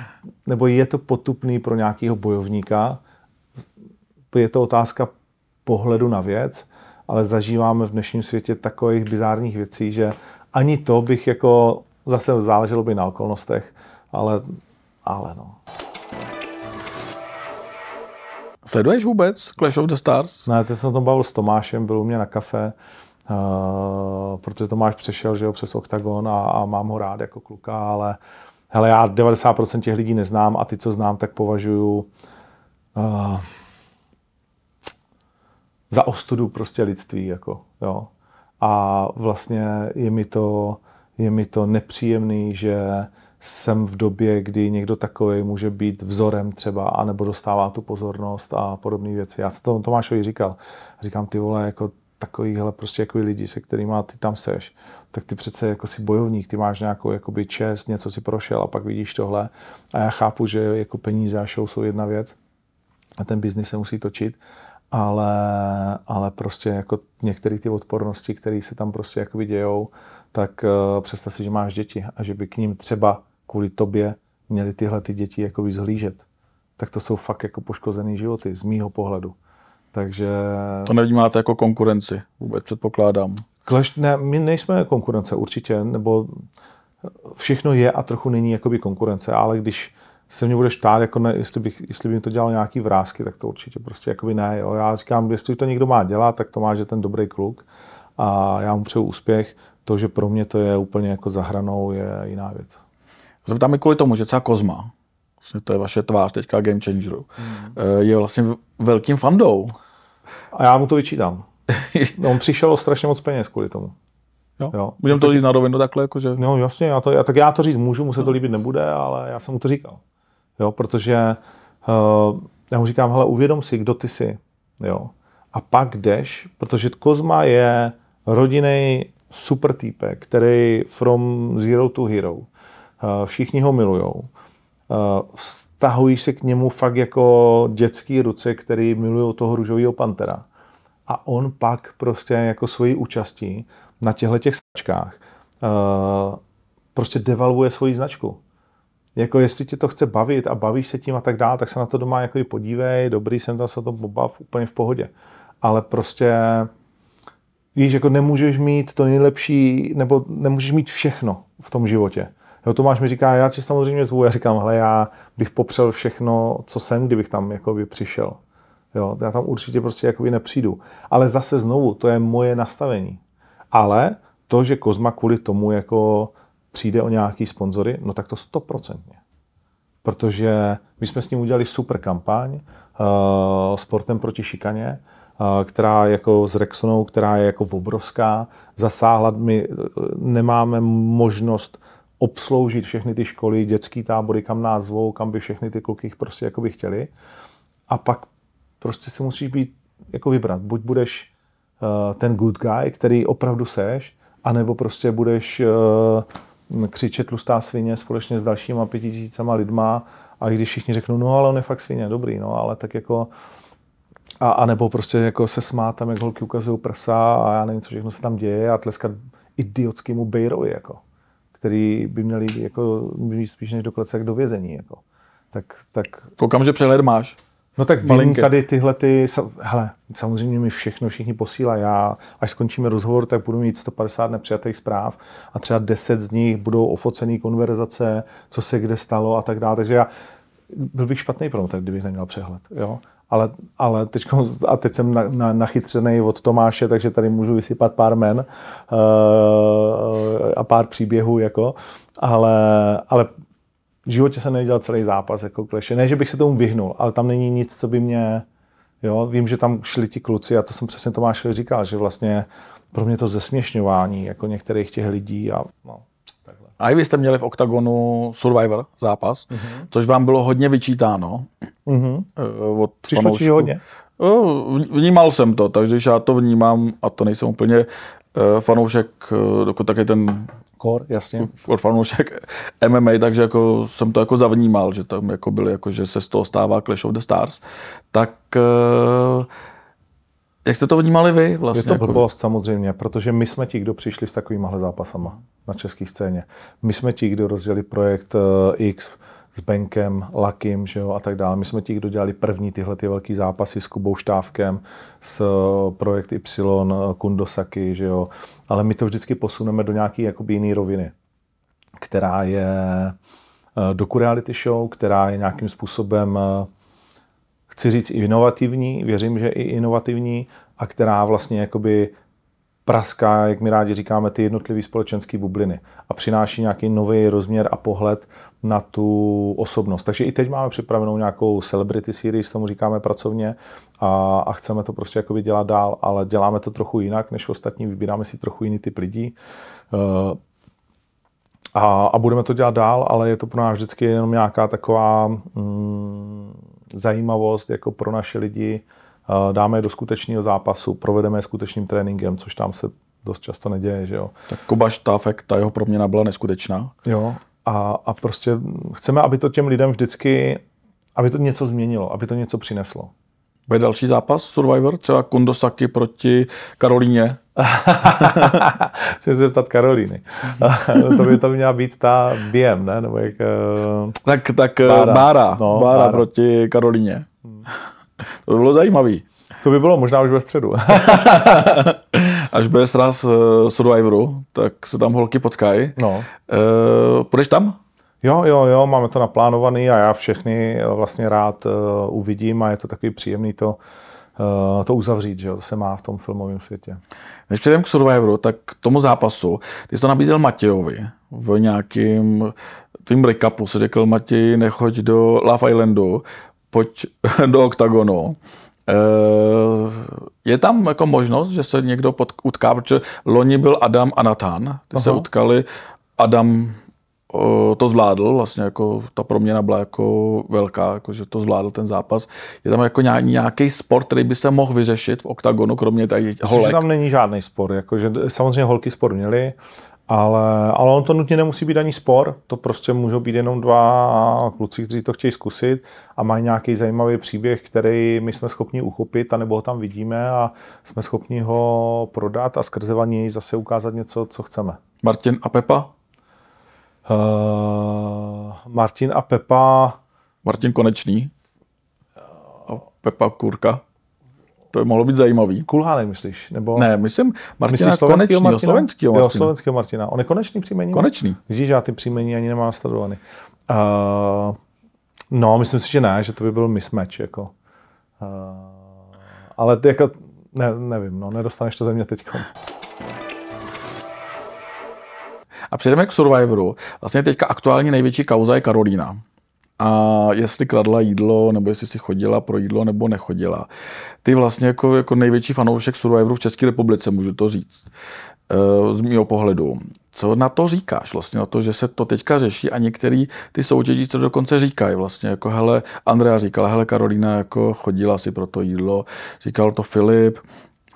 nebo je to potupný pro nějakého bojovníka. Je to otázka pohledu na věc, ale zažíváme v dnešním světě takových bizárních věcí, že ani to bych jako, zase záleželo by na okolnostech, ale, ale no. Sleduješ vůbec Clash of the Stars? Ne, teď jsem o tom bavil s Tomášem, byl u mě na kafe, uh, protože Tomáš přešel že jo, přes OKTAGON a, a mám ho rád jako kluka, ale hele, já 90% těch lidí neznám a ty, co znám, tak považuji uh, za ostudu prostě lidství. Jako, jo. A vlastně je mi to, je mi to nepříjemný, že jsem v době, kdy někdo takový může být vzorem třeba, anebo dostává tu pozornost a podobné věci. Já jsem to Tomášovi říkal. Říkám, ty vole, jako takovýhle prostě jako lidi, se kterými ty tam seš, tak ty přece jako si bojovník, ty máš nějakou jakoby čest, něco si prošel a pak vidíš tohle. A já chápu, že jako peníze a show jsou jedna věc a ten biznis se musí točit, ale, ale prostě jako některé ty odpornosti, které se tam prostě jako dějou, tak uh, představ si, že máš děti a že by k ním třeba kvůli tobě měli tyhle ty děti jako zhlížet. Tak to jsou fakt jako poškozený životy z mýho pohledu. Takže... To nevnímáte jako konkurenci vůbec, předpokládám. Clash, ne, my nejsme konkurence určitě, nebo všechno je a trochu není jakoby konkurence, ale když se mě budeš ptát, jako ne, jestli, bych, jestli by mi to dělal nějaký vrázky, tak to určitě prostě jakoby ne. Jo. Já říkám, jestli to někdo má dělat, tak to má, že ten dobrý kluk a já mu přeju úspěch. To, že pro mě to je úplně jako zahranou, je jiná věc. Zeptám mi kvůli tomu, že třeba Kozma, vlastně to je vaše tvář teďka Game Changeru, hmm. je vlastně velkým fandou. A já mu to vyčítám. No, on přišel o strašně moc peněz kvůli tomu. Jo. jo. Můžeme to říct na rovinu takhle? Jakože... No jasně, já to, já, tak já to říct můžu, mu se to líbit nebude, ale já jsem mu to říkal. Jo, protože uh, já mu říkám, hele, uvědom si, kdo ty jsi. Jo. A pak jdeš, protože Kozma je rodinný super týpek, který from zero to hero. Uh, všichni ho milujou. Uh, stahují se k němu fakt jako dětský ruce, který milují toho růžového pantera. A on pak prostě jako svojí účastí na těchto těch značkách uh, prostě devalvuje svoji značku. Jako jestli tě to chce bavit a bavíš se tím a tak dále, tak se na to doma jako i podívej, dobrý jsem tam se to pobav, úplně v pohodě. Ale prostě víš, jako nemůžeš mít to nejlepší, nebo nemůžeš mít všechno v tom životě. Jo, Tomáš mi říká, já tě samozřejmě zvu, já říkám, hele, já bych popřel všechno, co jsem, kdybych tam jako by přišel. Jo, já tam určitě prostě jakoby nepřijdu. Ale zase znovu, to je moje nastavení. Ale to, že Kozma kvůli tomu jako přijde o nějaký sponzory, no tak to stoprocentně. Protože my jsme s ním udělali super kampaň uh, sportem proti šikaně, uh, která jako s Rexonou, která je jako obrovská, zasáhla, my uh, nemáme možnost obsloužit všechny ty školy, dětský tábory, kam nás zvou, kam by všechny ty kluky prostě jako by chtěli. A pak prostě si musíš být jako vybrat. Buď budeš uh, ten good guy, který opravdu seš, anebo prostě budeš uh, křičet tlustá svině společně s dalšíma pěti tisícama lidma a když všichni řeknou, no ale on je fakt svině, dobrý, no ale tak jako a, a nebo prostě jako se smát tam, jak holky ukazují prsa a já nevím, co všechno se tam děje a tleskat idiotskému bejrovi, jako, který by měli jako, spíš než do klece do vězení. Jako. Tak, tak... Koukám, že přehled máš. No tak vím tady tyhle ty, hele, samozřejmě mi všechno všichni posílá. Já, až skončíme rozhovor, tak budu mít 150 nepřijatých zpráv a třeba 10 z nich budou ofocený konverzace, co se kde stalo a tak dále. Takže já byl bych špatný promotor, kdybych neměl přehled. Jo? Ale, ale teď, a teď jsem na, na, nachytřený od Tomáše, takže tady můžu vysypat pár men uh, a pár příběhů, jako, ale, ale v životě jsem nedělal celý zápas jako kleše. Ne, že bych se tomu vyhnul, ale tam není nic, co by mě... Jo, vím, že tam šli ti kluci a to jsem přesně Tomáš říkal, že vlastně pro mě to zesměšňování jako některých těch lidí a no, takhle. A i vy jste měli v OKTAGONu Survivor zápas, mm-hmm. což vám bylo hodně vyčítáno. Mm-hmm. Od Přišlo ti hodně? Vnímal jsem to, takže já to vnímám a to nejsem úplně eh, fanoušek, dokud taky ten Kor, jasně. Od fanoušek MMA, takže jako jsem to jako zavnímal, že tam jako byly, jako, že se z toho stává Clash of the Stars. Tak uh, jak jste to vnímali vy vlastně? Je to blbost samozřejmě, protože my jsme ti, kdo přišli s takovýmahle zápasama na české scéně. My jsme ti, kdo rozdělili projekt uh, X, s Benkem, Lakim že jo, a tak dále. My jsme ti, kdo dělali první tyhle ty velký zápasy s Kubou Štávkem, s eh, projekt Y, eh, Kundosaki, že jo. ale my to vždycky posuneme do nějaké jakoby jiné roviny, která je eh, doku reality show, která je nějakým způsobem, chci říct, inovativní, věřím, že i inovativní, a která vlastně jakoby praská, jak my rádi říkáme, ty jednotlivé společenské bubliny a přináší nějaký nový rozměr a pohled na tu osobnost. Takže i teď máme připravenou nějakou celebrity series, tomu říkáme pracovně a, a chceme to prostě jako dělat dál, ale děláme to trochu jinak než ostatní, vybíráme si trochu jiný typ lidí. Uh, a, a budeme to dělat dál, ale je to pro nás vždycky jenom nějaká taková mm, zajímavost jako pro naše lidi. Uh, dáme je do skutečného zápasu, provedeme je skutečným tréninkem, což tam se dost často neděje. Že jo. Tak Kuba Štáfek, ta jeho proměna byla neskutečná. Jo, a, a prostě chceme, aby to těm lidem vždycky, aby to něco změnilo, aby to něco přineslo. Bude další zápas Survivor, třeba Kundosaki proti Karolíně? Chci se zeptat Karolíny. to by to měla být ta BM, ne? Nebo jak, uh... Tak, tak eh, Bára, Bára, no, Bára, Bára proti Karolíně. to by bylo zajímavý. To by bylo možná už ve středu. Až bude sraz uh, Survivoru, tak se tam holky potkají. No. Uh, půjdeš tam? Jo, jo, jo, máme to naplánovaný a já všechny vlastně rád uh, uvidím a je to takový příjemný to, uh, to uzavřít, že jo, to se má v tom filmovém světě. Než přejdeme k Survivoru, tak k tomu zápasu, ty jsi to nabízel Matějovi v nějakým tvým recapu, si řekl Matěj, nechoď do Love Islandu, pojď do OKTAGONu. Eh, je tam jako možnost, že se někdo utká, protože loni byl Adam a Nathan, ty Aha. se utkali, Adam to zvládl, vlastně jako ta proměna byla jako velká, jako že to zvládl ten zápas. Je tam jako nějaký sport, který by se mohl vyřešit v oktagonu, kromě tady holek? Myslím, tam není žádný spor, jakože samozřejmě holky spor měli, ale, ale on to nutně nemusí být ani spor, to prostě můžou být jenom dva kluci, kteří to chtějí zkusit a mají nějaký zajímavý příběh, který my jsme schopni uchopit, anebo ho tam vidíme a jsme schopni ho prodat a skrze něj zase ukázat něco, co chceme. Martin a Pepa? Uh, Martin a Pepa. Martin Konečný a Pepa Kurka. To by mohlo být zajímavý. Kulhánek myslíš? Nebo... Ne, myslím Martina myslíš slovenského Konečný, Martina? slovenského Martina. Jo, slovenského Martina. On je konečný příjmení? Konečný. Vidíš, já ty příjmení ani nemám sledovaný. Uh, no, myslím si, že ne, že to by byl mismatch. Jako. Uh, ale ty jako, ne, nevím, no, nedostaneš to ze mě teď. A přejdeme k Survivoru. Vlastně teďka aktuálně největší kauza je Karolína. A jestli kladla jídlo, nebo jestli si chodila pro jídlo, nebo nechodila. Ty vlastně jako, jako největší fanoušek Survivoru v České republice, můžu to říct, eh, z mého pohledu. Co na to říkáš vlastně, na to, že se to teďka řeší a některý ty soutěží to dokonce říkají vlastně, jako hele, Andrea říkala, hele, Karolína jako chodila si pro to jídlo, říkal to Filip,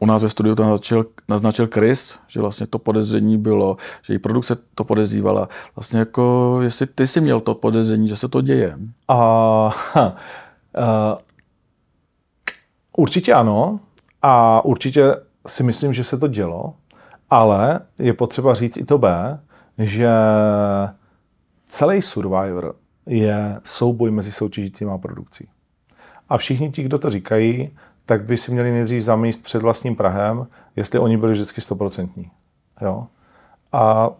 u nás ve studiu to naznačil, naznačil Chris, že vlastně to podezření bylo, že i produkce to podezřívala. Vlastně jako, jestli ty jsi měl to podezření, že se to děje. Uh, uh, určitě ano a určitě si myslím, že se to dělo, ale je potřeba říct i to B, že celý Survivor je souboj mezi soutěžícíma produkcí. A všichni ti, kdo to říkají, tak by si měli nejdřív zamíst před vlastním Prahem, jestli oni byli vždycky stoprocentní. Jo? A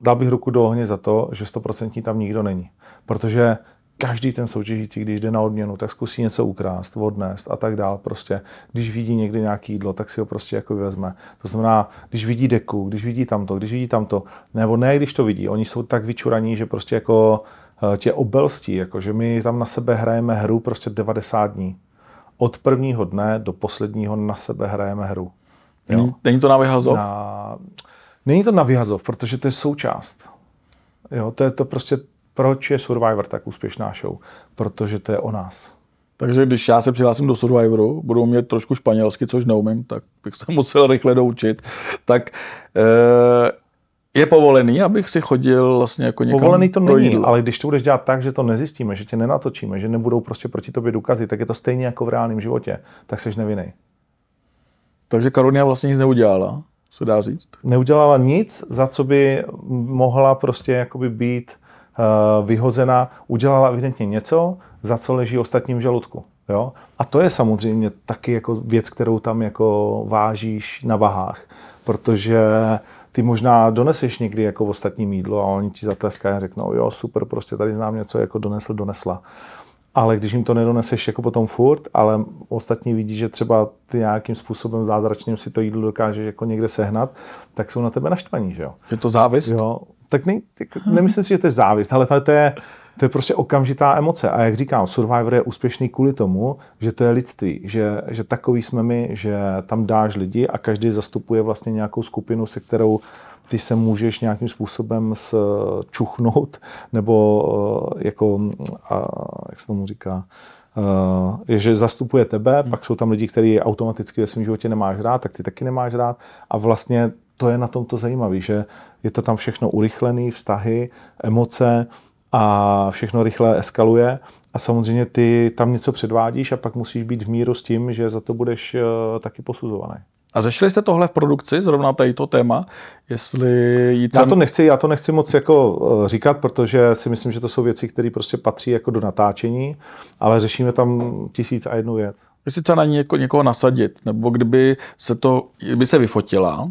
dal bych ruku do ohně za to, že stoprocentní tam nikdo není. Protože každý ten soutěžící, když jde na odměnu, tak zkusí něco ukrást, odnést a tak dál. Prostě, když vidí někde nějaký jídlo, tak si ho prostě jako vezme. To znamená, když vidí deku, když vidí tamto, když vidí tamto, nebo ne, když to vidí, oni jsou tak vyčuraní, že prostě jako eh, tě obelstí, jako že my tam na sebe hrajeme hru prostě 90 dní od prvního dne do posledního na sebe hrajeme hru. Jo? Není to na vyhazov? Na... Není to na vyhazov, protože to je součást. Jo, to je to prostě, proč je Survivor tak úspěšná show? Protože to je o nás. Takže když já se přihlásím do Survivoru, budu mít trošku španělsky, což neumím, tak bych se musel rychle doučit, tak eh, je povolený, abych si chodil vlastně jako někam Povolený to není, ale když to budeš dělat tak, že to nezjistíme, že tě nenatočíme, že nebudou prostě proti tobě důkazy, tak je to stejně jako v reálném životě, tak seš nevinný. Takže Karonia vlastně nic neudělala, se dá říct? Neudělala nic, za co by mohla prostě jakoby být uh, vyhozena. Udělala evidentně něco, za co leží ostatním v žaludku. Jo? A to je samozřejmě taky jako věc, kterou tam jako vážíš na vahách, protože ty možná doneseš někdy jako v ostatní mídlo a oni ti zatleskají a řeknou, jo, super, prostě tady znám něco jako donesl, donesla. Ale když jim to nedoneseš jako potom furt, ale ostatní vidí, že třeba ty nějakým způsobem zázračným si to jídlo dokážeš jako někde sehnat, tak jsou na tebe naštvaní, že jo. Je to závist? Jo, tak ne, tak nemyslím si, že to je závist, ale to je, to je prostě okamžitá emoce. A jak říkám, Survivor je úspěšný kvůli tomu, že to je lidství, že, že takový jsme my, že tam dáš lidi a každý zastupuje vlastně nějakou skupinu, se kterou ty se můžeš nějakým způsobem čuchnout, nebo uh, jako, uh, jak se tomu říká, uh, je, že zastupuje tebe, hmm. pak jsou tam lidi, kteří automaticky ve svém životě nemáš rád, tak ty taky nemáš rád a vlastně to je na tomto zajímavé, že je to tam všechno urychlené, vztahy, emoce, a všechno rychle eskaluje a samozřejmě ty tam něco předvádíš a pak musíš být v míru s tím, že za to budeš uh, taky posuzovaný. A řešili jste tohle v produkci, zrovna tady to téma, jestli jít já to nechci, já to nechci moc jako uh, říkat, protože si myslím, že to jsou věci, které prostě patří jako do natáčení, ale řešíme tam tisíc a jednu věc. Jestli třeba na ní jako někoho nasadit, nebo kdyby se to, kdyby se vyfotila,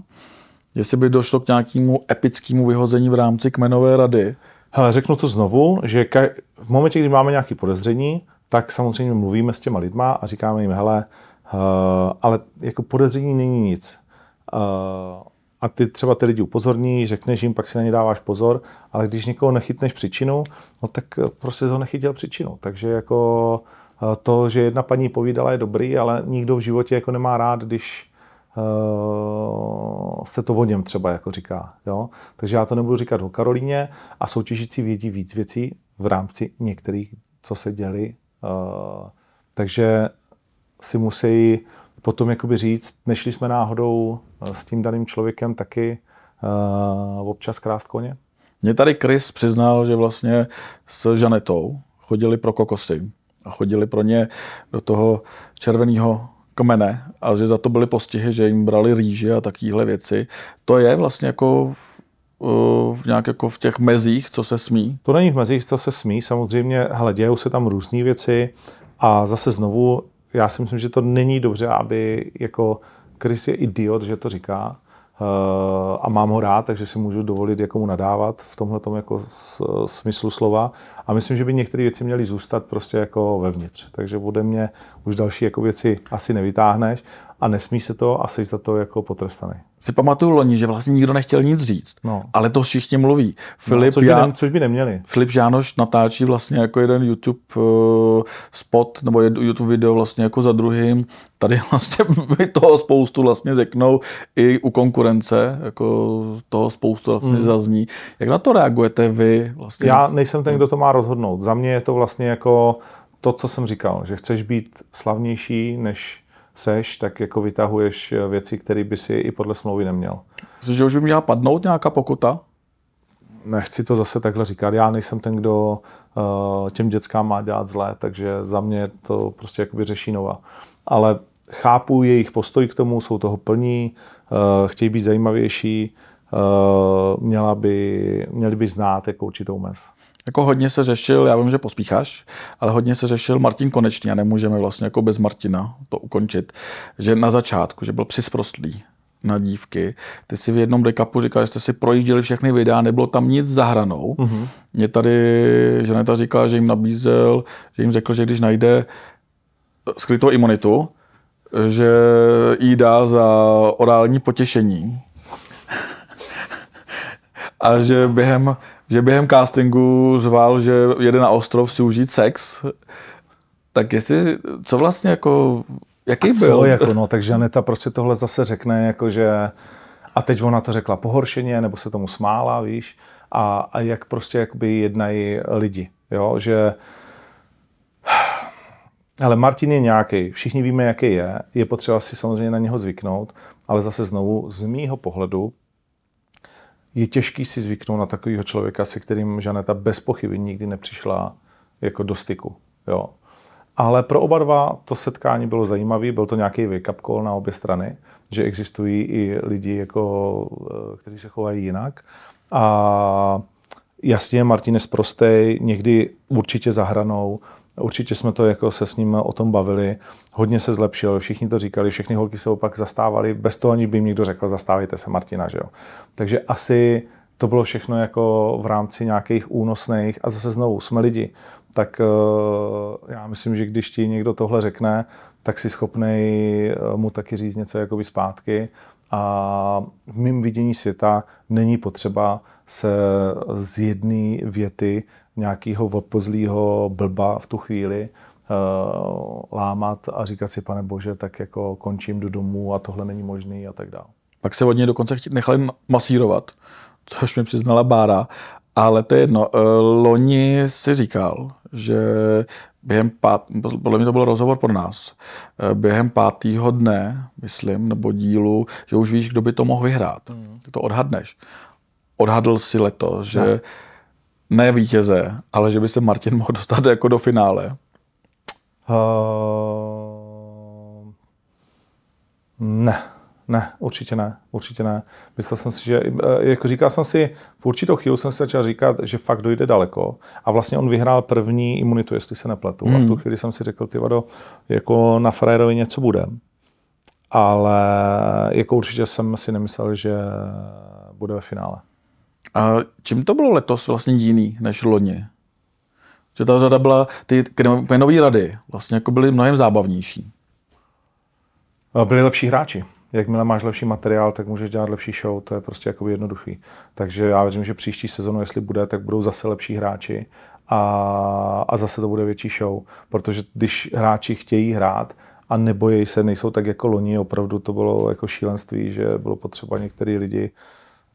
jestli by došlo k nějakému epickému vyhození v rámci kmenové rady, Hele, řeknu to znovu, že ka- v momentě, kdy máme nějaké podezření, tak samozřejmě mluvíme s těma lidma a říkáme jim, hele, uh, ale jako podezření není nic. Uh, a ty třeba ty lidi upozorní, řekneš jim, pak si na ně dáváš pozor, ale když někoho nechytneš příčinu, no tak prostě ho nechytil příčinu. Takže jako to, že jedna paní povídala, je dobrý, ale nikdo v životě jako nemá rád, když se to o něm třeba jako říká. Jo? Takže já to nebudu říkat o Karolíně a soutěžící vědí víc věcí v rámci některých, co se děli. Uh, takže si musí potom jakoby říct, nešli jsme náhodou s tím daným člověkem taky občas krást koně? Mě tady Chris přiznal, že vlastně s Žanetou chodili pro kokosy a chodili pro ně do toho červeného kmene a že za to byly postihy, že jim brali rýže a takovéhle věci. To je vlastně jako v, nějak jako v těch mezích, co se smí? To není v mezích, co se smí. Samozřejmě, hele, dějou se tam různé věci a zase znovu, já si myslím, že to není dobře, aby jako Chris je idiot, že to říká, Eh, a mám ho rád, takže si můžu dovolit jako mu nadávat v tomhle jako smyslu slova. A myslím, že by některé věci měly zůstat prostě jako vevnitř. Takže ode mě už další jako věci asi nevytáhneš a nesmí se to a jsi za to jako potrestaný. Si pamatuju loni, že vlastně nikdo nechtěl nic říct, no. ale to všichni mluví. No, Filip no, což, by ne, což by neměli. Filip Žánoš natáčí vlastně jako jeden YouTube uh, spot nebo YouTube video vlastně jako za druhým. Tady vlastně by toho spoustu vlastně řeknou i u konkurence, jako toho spoustu vlastně mm. zazní. Jak na to reagujete vy? Vlastně? Já nejsem ten, kdo to má rozhodnout. Za mě je to vlastně jako to, co jsem říkal, že chceš být slavnější než seš, tak jako vytahuješ eh, věci, které by si i podle smlouvy neměl. Myslíš, že už by měla padnout nějaká pokuta? Nechci to zase takhle říkat. Já nejsem ten, kdo uh, těm dětskám má dělat zlé, takže za mě to prostě jakoby řeší nova. Ale chápu jejich postoj k tomu, jsou toho plní, uh, chtějí být zajímavější, měla by, měli by znát jako určitou mez. Jako hodně se řešil, já vím, že pospícháš, ale hodně se řešil Martin Konečný a nemůžeme vlastně jako bez Martina to ukončit, že na začátku, že byl přisprostlý na dívky. Ty si v jednom dekapu říkal, že jste si projížděli všechny videa, nebylo tam nic za hranou. Mm-hmm. Mě tady Žaneta říkala, že jim nabízel, že jim řekl, že když najde skrytou imunitu, že jí dá za orální potěšení. A že během že během castingu zval, že jede na ostrov si užít sex, tak jestli, co vlastně jako, jaký a co, byl? Jako no, takže Aneta prostě tohle zase řekne, jako že, a teď ona to řekla pohoršeně, nebo se tomu smála, víš, a, a jak prostě jakoby jednají lidi, jo, že ale Martin je nějaký, všichni víme, jaký je, je potřeba si samozřejmě na něho zvyknout, ale zase znovu z mýho pohledu je těžký si zvyknout na takového člověka, se kterým Žaneta bez pochyby nikdy nepřišla jako do styku. Jo. Ale pro oba dva to setkání bylo zajímavé, byl to nějaký wake-up call na obě strany, že existují i lidi, jako, eh, kteří se chovají jinak. A jasně, Martin je prostej, někdy určitě zahranou, Určitě jsme to jako se s ním o tom bavili. Hodně se zlepšil, všichni to říkali, všechny holky se opak zastávali, bez toho, aniž by jim někdo řekl, zastávejte se Martina. Že jo? Takže asi to bylo všechno jako v rámci nějakých únosných a zase znovu jsme lidi. Tak eh, já myslím, že když ti někdo tohle řekne, tak si schopný eh, mu taky říct něco jakoby zpátky. A v mém vidění světa není potřeba se z jedné věty nějakého odpozlého blba v tu chvíli uh, lámat a říkat si, pane bože, tak jako končím do domu a tohle není možný a tak dále. Pak se od něj dokonce nechali masírovat, což mi přiznala Bára, ale to je jedno. Eh, loni si říkal, že během pát, podle mě to byl rozhovor pro nás, eh, během pátého dne, myslím, nebo dílu, že už víš, kdo by to mohl vyhrát. Mm. Ty to odhadneš. Odhadl si letos, že no ne vítěze, ale že by se Martin mohl dostat jako do finále? Uh, ne, ne, určitě ne, určitě ne. Myslel jsem si, že, eh, jako říkal jsem si, v určitou chvíli jsem si začal říkat, že fakt dojde daleko. A vlastně on vyhrál první imunitu, jestli se nepletu. Hmm. A v tu hmm. chvíli jsem si řekl, ty vado, jako na Frajerovi něco bude. Ale jako určitě jsem si nemyslel, že bude ve finále. A čím to bylo letos vlastně jiný než loni? Že ta řada byla, ty kmenové rady vlastně jako byly mnohem zábavnější. Byli lepší hráči. Jakmile máš lepší materiál, tak můžeš dělat lepší show, to je prostě jako jednoduchý. Takže já věřím, že příští sezonu, jestli bude, tak budou zase lepší hráči a, a zase to bude větší show. Protože když hráči chtějí hrát a nebojí se, nejsou tak jako loni, opravdu to bylo jako šílenství, že bylo potřeba některý lidi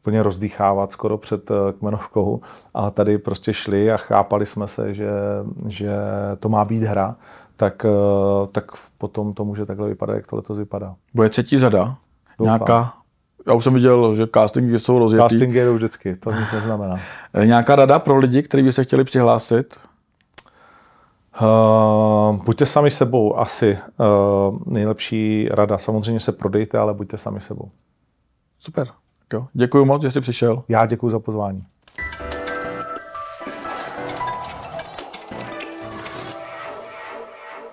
úplně rozdýchávat skoro před eh, kmenovkou, ale tady prostě šli a chápali jsme se, že, že to má být hra, tak, eh, tak potom to může takhle vypadat, jak to letos vypadá. Bude třetí řada? Doufám. Nějaká já už jsem viděl, že castingy jsou rozjetý. Castingy jedou vždycky, to nic neznamená. Eh, nějaká rada pro lidi, kteří by se chtěli přihlásit? Uh, buďte sami sebou, asi uh, nejlepší rada. Samozřejmě se prodejte, ale buďte sami sebou. Super. Děkuji moc, že jsi přišel. Já děkuji za pozvání.